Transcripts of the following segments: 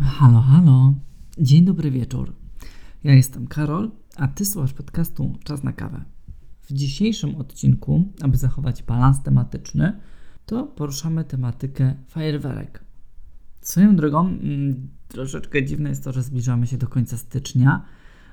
Halo, halo. Dzień dobry wieczór. Ja jestem Karol, a ty słuchasz podcastu Czas na kawę. W dzisiejszym odcinku, aby zachować balans tematyczny, to poruszamy tematykę fajerwerek. Swoją drogą, mm, troszeczkę dziwne jest to, że zbliżamy się do końca stycznia,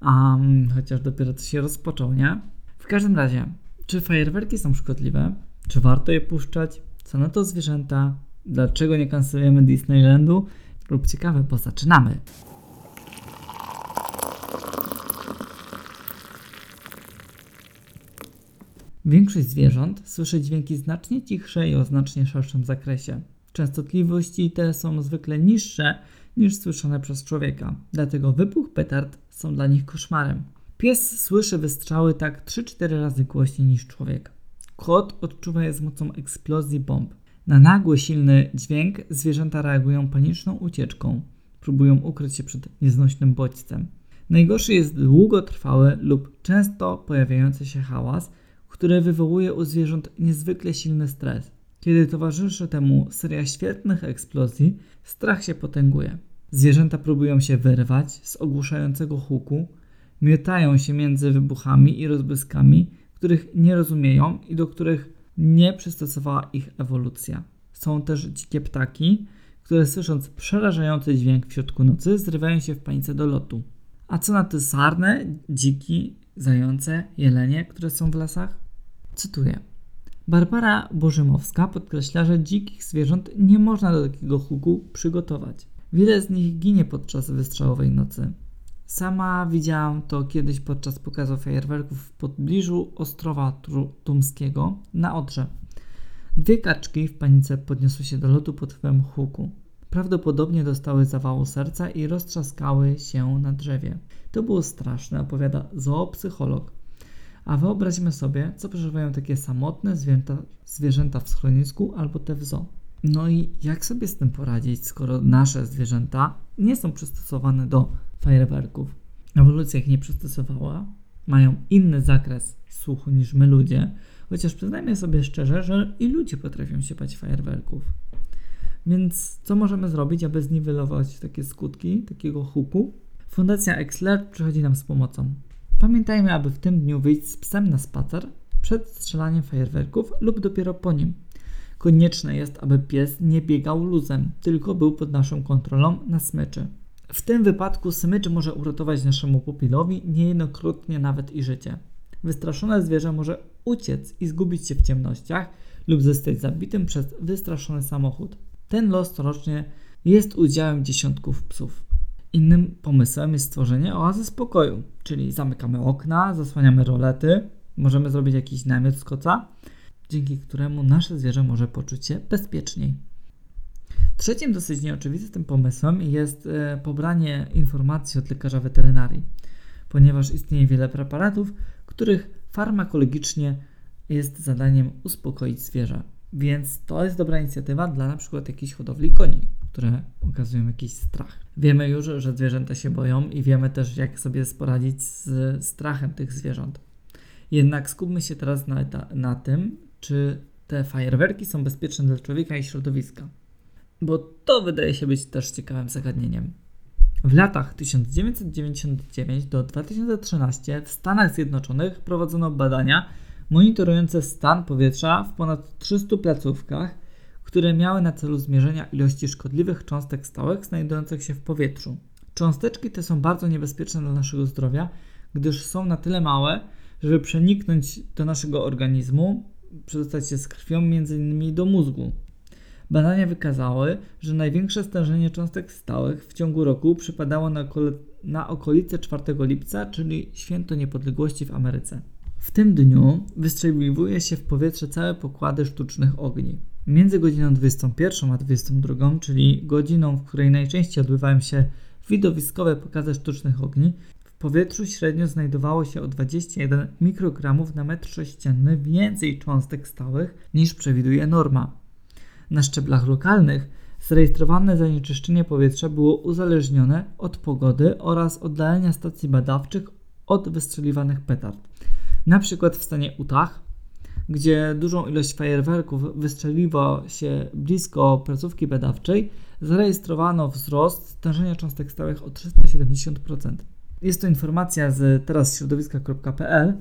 a mm, chociaż dopiero to się rozpoczął, nie? W każdym razie, czy fajerwerki są szkodliwe? Czy warto je puszczać? Co na to zwierzęta? Dlaczego nie kancelujemy Disneylandu? Lub ciekawe, bo zaczynamy. Większość zwierząt słyszy dźwięki znacznie cichsze i o znacznie szerszym zakresie. Częstotliwości te są zwykle niższe niż słyszane przez człowieka, dlatego wybuch petard są dla nich koszmarem. Pies słyszy wystrzały tak 3-4 razy głośniej niż człowiek. Kot odczuwa je z mocą eksplozji bomb. Na nagły, silny dźwięk zwierzęta reagują paniczną ucieczką. Próbują ukryć się przed nieznośnym bodźcem. Najgorszy jest długotrwały lub często pojawiający się hałas, który wywołuje u zwierząt niezwykle silny stres. Kiedy towarzyszy temu seria świetnych eksplozji, strach się potęguje. Zwierzęta próbują się wyrwać z ogłuszającego huku, miotają się między wybuchami i rozbłyskami, których nie rozumieją i do których nie przystosowała ich ewolucja. Są też dzikie ptaki, które słysząc przerażający dźwięk w środku nocy zrywają się w panice do lotu. A co na te sarne, dziki, zające, jelenie, które są w lasach? Cytuję. Barbara Bożymowska podkreśla, że dzikich zwierząt nie można do takiego huku przygotować. Wiele z nich ginie podczas wystrzałowej nocy. Sama widziałam to kiedyś podczas pokazu fajerwerków w pobliżu Ostrowa Tumskiego na Odrze. Dwie kaczki w panice podniosły się do lotu pod wpływem huku. Prawdopodobnie dostały zawału serca i roztrzaskały się na drzewie. To było straszne, opowiada zoopsycholog. A wyobraźmy sobie, co przeżywają takie samotne zwierzęta, zwierzęta w schronisku albo te w zoo. No i jak sobie z tym poradzić, skoro nasze zwierzęta nie są przystosowane do fajerwerków? Ewolucja ich nie przystosowała, mają inny zakres słuchu niż my ludzie, chociaż przyznajmy sobie szczerze, że i ludzie potrafią się bać fajerwerków. Więc co możemy zrobić, aby zniwelować takie skutki takiego huku? Fundacja Exler przychodzi nam z pomocą. Pamiętajmy, aby w tym dniu wyjść z psem na spacer przed strzelaniem fajerwerków lub dopiero po nim. Konieczne jest, aby pies nie biegał luzem, tylko był pod naszą kontrolą na smyczy. W tym wypadku smycz może uratować naszemu pupilowi niejednokrotnie nawet i życie. Wystraszone zwierzę może uciec i zgubić się w ciemnościach lub zostać zabitym przez wystraszony samochód. Ten los corocznie jest udziałem dziesiątków psów. Innym pomysłem jest stworzenie oazy spokoju, czyli zamykamy okna, zasłaniamy rolety, możemy zrobić jakiś namiot z koca, dzięki któremu nasze zwierzę może poczuć się bezpieczniej. Trzecim dosyć nieoczywistym pomysłem jest e, pobranie informacji od lekarza weterynarii, ponieważ istnieje wiele preparatów, których farmakologicznie jest zadaniem uspokoić zwierzę. Więc to jest dobra inicjatywa dla na przykład jakichś hodowli koni, które okazują jakiś strach. Wiemy już, że zwierzęta się boją i wiemy też, jak sobie poradzić z strachem tych zwierząt. Jednak skupmy się teraz na, na tym, czy te fajerwerki są bezpieczne dla człowieka i środowiska. Bo to wydaje się być też ciekawym zagadnieniem. W latach 1999 do 2013 w Stanach Zjednoczonych prowadzono badania monitorujące stan powietrza w ponad 300 placówkach, które miały na celu zmierzenia ilości szkodliwych cząstek stałych znajdujących się w powietrzu. Cząsteczki te są bardzo niebezpieczne dla naszego zdrowia, gdyż są na tyle małe, żeby przeniknąć do naszego organizmu, przedostać się z krwią m.in. do mózgu. Badania wykazały, że największe stężenie cząstek stałych w ciągu roku przypadało na, na okolice 4 lipca, czyli święto niepodległości w Ameryce. W tym dniu wystrzeliwuje się w powietrze całe pokłady sztucznych ogni. Między godziną 21 a 22, czyli godziną, w której najczęściej odbywają się widowiskowe pokazy sztucznych ogni, w powietrzu średnio znajdowało się o 21 mikrogramów na metr sześcienny więcej cząstek stałych niż przewiduje norma. Na szczeblach lokalnych zarejestrowane zanieczyszczenie powietrza było uzależnione od pogody oraz oddalenia stacji badawczych od wystrzeliwanych petard. Na przykład w stanie Utah, gdzie dużą ilość fajerwerków wystrzeliło się blisko placówki badawczej, zarejestrowano wzrost stężenia cząstek stałych o 370%. Jest to informacja z teraz środowiska.pl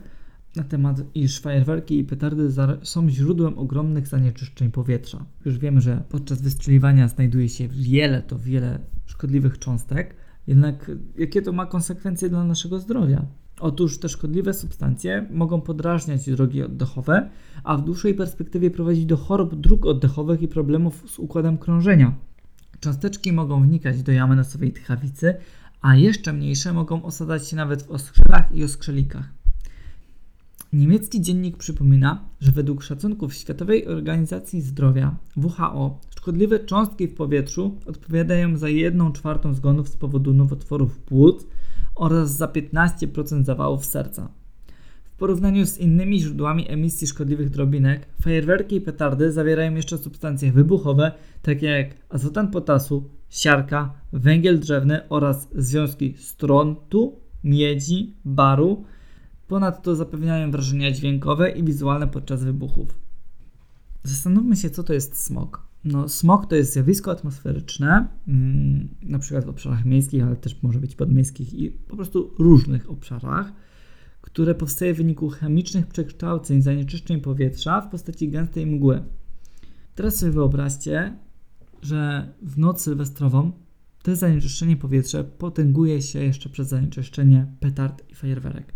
na temat, iż fajerwerki i petardy są źródłem ogromnych zanieczyszczeń powietrza. Już wiemy, że podczas wystrzeliwania znajduje się wiele, to wiele szkodliwych cząstek, jednak jakie to ma konsekwencje dla naszego zdrowia? Otóż te szkodliwe substancje mogą podrażniać drogi oddechowe, a w dłuższej perspektywie prowadzić do chorób dróg oddechowych i problemów z układem krążenia. Cząsteczki mogą wnikać do jamy nosowej tchawicy, a jeszcze mniejsze mogą osadzać się nawet w oskrzelach i oskrzelikach. Niemiecki dziennik przypomina, że według szacunków Światowej Organizacji Zdrowia WHO szkodliwe cząstki w powietrzu odpowiadają za 1 czwartą zgonów z powodu nowotworów płuc oraz za 15% zawałów serca. W porównaniu z innymi źródłami emisji szkodliwych drobinek, fajerwerki i petardy zawierają jeszcze substancje wybuchowe, takie jak azotan potasu, siarka, węgiel drzewny oraz związki strontu, miedzi, baru. Ponadto zapewniają wrażenia dźwiękowe i wizualne podczas wybuchów. Zastanówmy się, co to jest smog. No, smog to jest zjawisko atmosferyczne, mm, na przykład w obszarach miejskich, ale też może być podmiejskich i po prostu różnych obszarach, które powstaje w wyniku chemicznych przekształceń zanieczyszczeń powietrza w postaci gęstej mgły. Teraz sobie wyobraźcie, że w noc sylwestrową to zanieczyszczenie powietrza potęguje się jeszcze przez zanieczyszczenie petard i fajerwerek.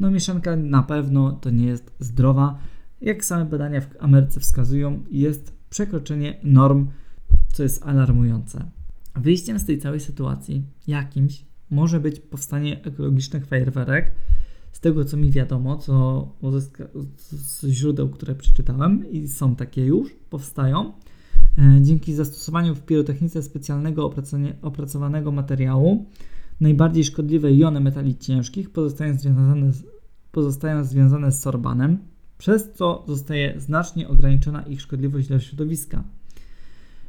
No mieszanka na pewno to nie jest zdrowa. Jak same badania w Ameryce wskazują, jest przekroczenie norm, co jest alarmujące. Wyjściem z tej całej sytuacji jakimś może być powstanie ekologicznych fajerwerek. Z tego co mi wiadomo, co z źródeł, które przeczytałem, i są takie już, powstają, e, dzięki zastosowaniu w pirotechnice specjalnego opracowanego materiału, najbardziej szkodliwe jony metali ciężkich pozostają związane z, pozostają związane z sorbanem, przez co zostaje znacznie ograniczona ich szkodliwość dla środowiska.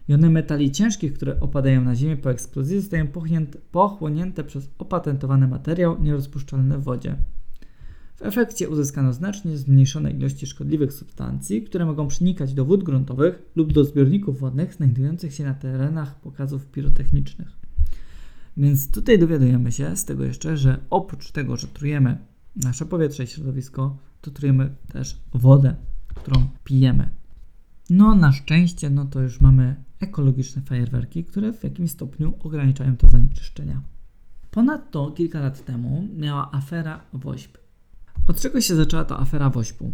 Jony metali ciężkich, które opadają na ziemię po eksplozji, zostają pochłonięte przez opatentowany materiał nierozpuszczalny w wodzie. W efekcie uzyskano znacznie zmniejszone ilości szkodliwych substancji, które mogą przenikać do wód gruntowych lub do zbiorników wodnych znajdujących się na terenach pokazów pirotechnicznych. Więc tutaj dowiadujemy się z tego jeszcze, że oprócz tego, że trujemy nasze powietrze i środowisko, to trujemy też wodę, którą pijemy. No na szczęście, no to już mamy ekologiczne fajerwerki, które w jakimś stopniu ograniczają to zanieczyszczenia. Ponadto kilka lat temu miała afera WOŚP. Od czego się zaczęła ta afera WOŚP-u?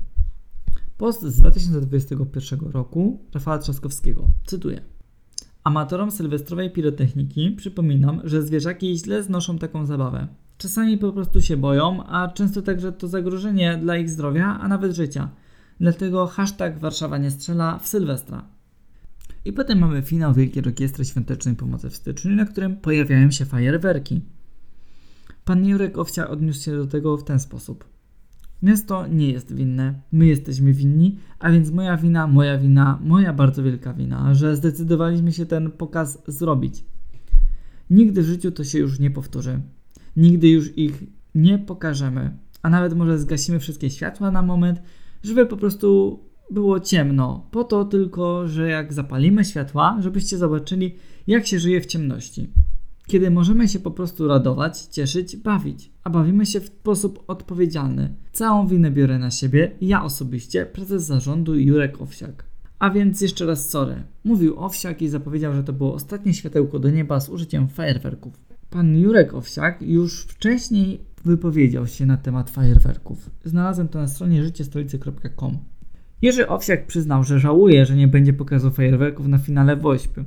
Post z 2021 roku Rafała Trzaskowskiego. Cytuję. Amatorom sylwestrowej pirotechniki przypominam, że zwierzaki źle znoszą taką zabawę. Czasami po prostu się boją, a często także to zagrożenie dla ich zdrowia, a nawet życia. Dlatego hashtag Warszawa nie strzela w Sylwestra. I potem mamy finał Wielkiej Orkiestry Świątecznej Pomocy w styczniu, na którym pojawiają się fajerwerki. Pan Jurek Owcia odniósł się do tego w ten sposób. Miasto nie jest winne, my jesteśmy winni, a więc moja wina, moja wina, moja bardzo wielka wina, że zdecydowaliśmy się ten pokaz zrobić. Nigdy w życiu to się już nie powtórzy. Nigdy już ich nie pokażemy, a nawet może zgasimy wszystkie światła na moment, żeby po prostu było ciemno. Po to tylko, że jak zapalimy światła, żebyście zobaczyli, jak się żyje w ciemności. Kiedy możemy się po prostu radować, cieszyć, bawić, a bawimy się w sposób odpowiedzialny. Całą winę biorę na siebie, ja osobiście, prezes zarządu Jurek Owsiak. A więc jeszcze raz sorry. Mówił Owsiak i zapowiedział, że to było ostatnie światełko do nieba z użyciem fajerwerków. Pan Jurek Owsiak już wcześniej wypowiedział się na temat fajerwerków. Znalazłem to na stronie życiestolicy.com. Jerzy Owsiak przyznał, że żałuje, że nie będzie pokazał fajerwerków na finale Wośpy.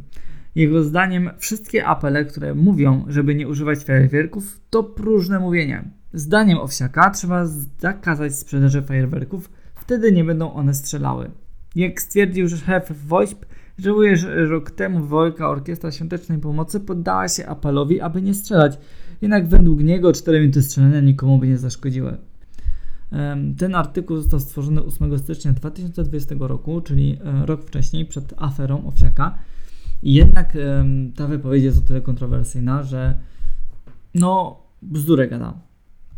Jego zdaniem wszystkie apele, które mówią, żeby nie używać fajerwerków, to próżne mówienie. Zdaniem Owsiaka trzeba zakazać sprzedaży fajerwerków, wtedy nie będą one strzelały. Jak stwierdził szef WOŚP, Żałuję, że rok temu Wielka Orkiestra Świątecznej Pomocy poddała się apelowi, aby nie strzelać. Jednak według niego 4 minuty strzelania nikomu by nie zaszkodziły. Ten artykuł został stworzony 8 stycznia 2020 roku, czyli e, rok wcześniej, przed aferą Owsiaka. Jednak ta wypowiedź jest o tyle kontrowersyjna, że no, bzdurę gada.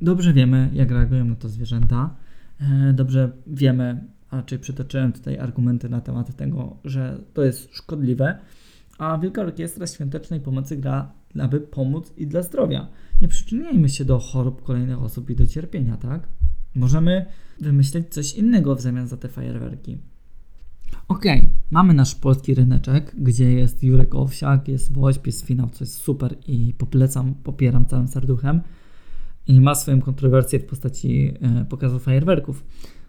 Dobrze wiemy, jak reagują na to zwierzęta. E, dobrze wiemy, a czy przytoczyłem tutaj argumenty na temat tego, że to jest szkodliwe, A Wielka Orkiestra Świątecznej Pomocy gra, aby pomóc i dla zdrowia. Nie przyczyniajmy się do chorób kolejnych osób i do cierpienia, tak? Możemy wymyśleć coś innego w zamian za te fajerwerki. Okej, okay, mamy nasz polski ryneczek, gdzie jest Jurek Owsiak, jest Woźb, jest finał, co jest super i poplecam, popieram całym serduchem i ma swoją kontrowersję w postaci e, pokazu fajerwerków.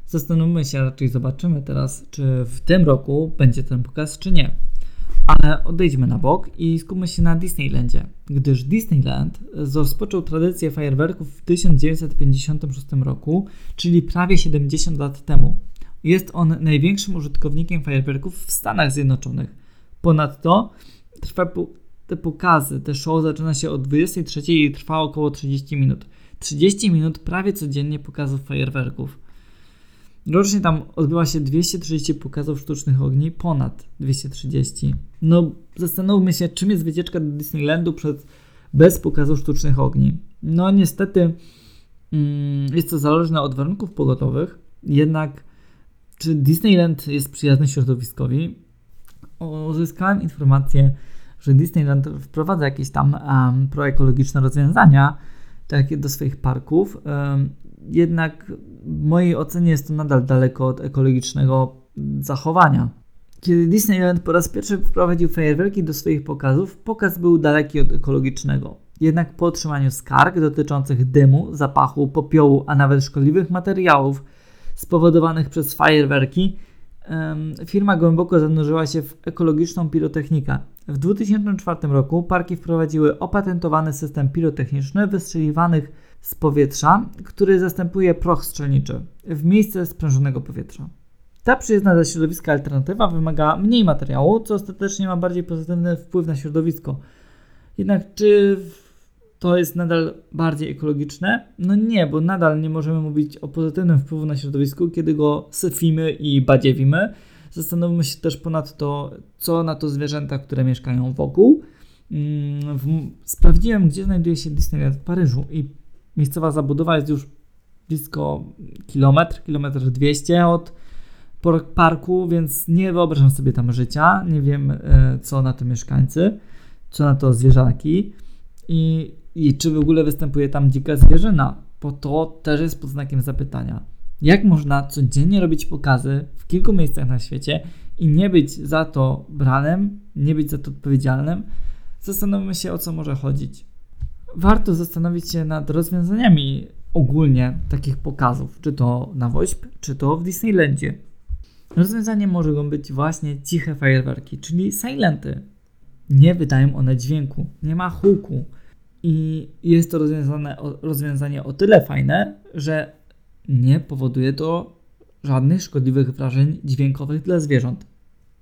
Zastanówmy się, raczej zobaczymy teraz, czy w tym roku będzie ten pokaz, czy nie. Ale odejdźmy na bok i skupmy się na Disneylandzie, gdyż Disneyland rozpoczął tradycję fajerwerków w 1956 roku, czyli prawie 70 lat temu. Jest on największym użytkownikiem fajerwerków w Stanach Zjednoczonych. Ponadto trwa te pokazy, te show zaczyna się od 23 i trwa około 30 minut. 30 minut prawie codziennie pokazów fajerwerków. Rocznie tam odbywa się 230 pokazów sztucznych ogni, ponad 230. No, zastanówmy się, czym jest wycieczka do Disneylandu przed, bez pokazu sztucznych ogni. No, niestety mm, jest to zależne od warunków pogodowych, jednak czy Disneyland jest przyjazny środowiskowi? Uzyskałem informację, że Disneyland wprowadza jakieś tam um, proekologiczne rozwiązania takie do swoich parków. Um, jednak w mojej ocenie jest to nadal daleko od ekologicznego zachowania. Kiedy Disneyland po raz pierwszy wprowadził fajerwerki do swoich pokazów, pokaz był daleki od ekologicznego. Jednak po otrzymaniu skarg dotyczących dymu, zapachu, popiołu, a nawet szkodliwych materiałów spowodowanych przez fajerwerki, firma głęboko zanurzyła się w ekologiczną pirotechnikę. W 2004 roku parki wprowadziły opatentowany system pirotechniczny wystrzeliwanych z powietrza, który zastępuje proch strzelniczy w miejsce sprężonego powietrza. Ta przyjazna dla środowiska alternatywa wymaga mniej materiału, co ostatecznie ma bardziej pozytywny wpływ na środowisko. Jednak czy to jest nadal bardziej ekologiczne? No nie, bo nadal nie możemy mówić o pozytywnym wpływu na środowisko, kiedy go syfimy i badziewimy. Zastanówmy się też ponadto, co na to zwierzęta, które mieszkają wokół. Mm, sprawdziłem, gdzie znajduje się Disneyland w Paryżu i miejscowa zabudowa jest już blisko kilometr, kilometr 200 od parku, więc nie wyobrażam sobie tam życia. Nie wiem, e, co na to mieszkańcy, co na to zwierzaki i, i czy w ogóle występuje tam dzika zwierzyna, bo to też jest pod znakiem zapytania. Jak można codziennie robić pokazy w kilku miejscach na świecie i nie być za to branem, nie być za to odpowiedzialnym? Zastanówmy się, o co może chodzić warto zastanowić się nad rozwiązaniami ogólnie takich pokazów, czy to na WOŚP, czy to w Disneylandzie. Rozwiązaniem mogą być właśnie ciche fajerwerki, czyli silenty. Nie wydają one dźwięku, nie ma huku. I jest to rozwiązane, rozwiązanie o tyle fajne, że nie powoduje to żadnych szkodliwych wrażeń dźwiękowych dla zwierząt.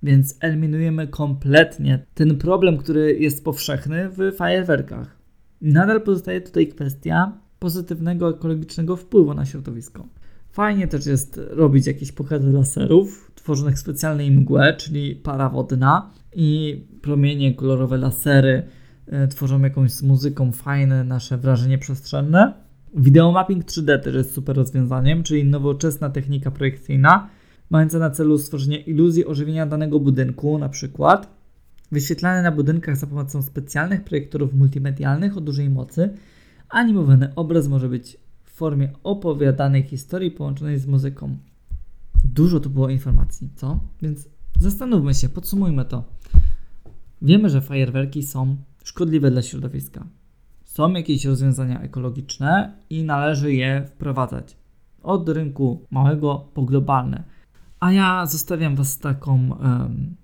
Więc eliminujemy kompletnie ten problem, który jest powszechny w fajerwerkach. Nadal pozostaje tutaj kwestia pozytywnego ekologicznego wpływu na środowisko. Fajnie też jest robić jakieś pokazy laserów tworzonych w specjalnej mgłę, czyli para wodna i promienie, kolorowe lasery tworzą jakąś z muzyką fajne nasze wrażenie przestrzenne. Videomapping 3D też jest super rozwiązaniem, czyli nowoczesna technika projekcyjna, mająca na celu stworzenie iluzji ożywienia danego budynku, na przykład wyświetlany na budynkach za pomocą specjalnych projektorów multimedialnych o dużej mocy, animowany obraz może być w formie opowiadanej historii połączonej z muzyką. Dużo tu było informacji, co? Więc zastanówmy się, podsumujmy to. Wiemy, że fajerwerki są szkodliwe dla środowiska. Są jakieś rozwiązania ekologiczne i należy je wprowadzać. Od rynku małego po globalne. A ja zostawiam Was z taką um,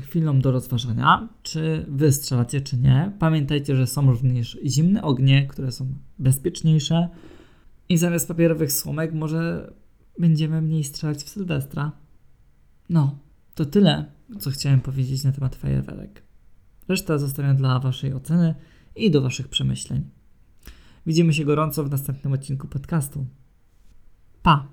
chwilą do rozważania, czy wy strzelacie, czy nie. Pamiętajcie, że są również zimne ognie, które są bezpieczniejsze i zamiast papierowych słomek może będziemy mniej strzelać w Sylwestra. No, to tyle, co chciałem powiedzieć na temat fajerwerek. Resztę zostawiam dla waszej oceny i do waszych przemyśleń. Widzimy się gorąco w następnym odcinku podcastu. Pa!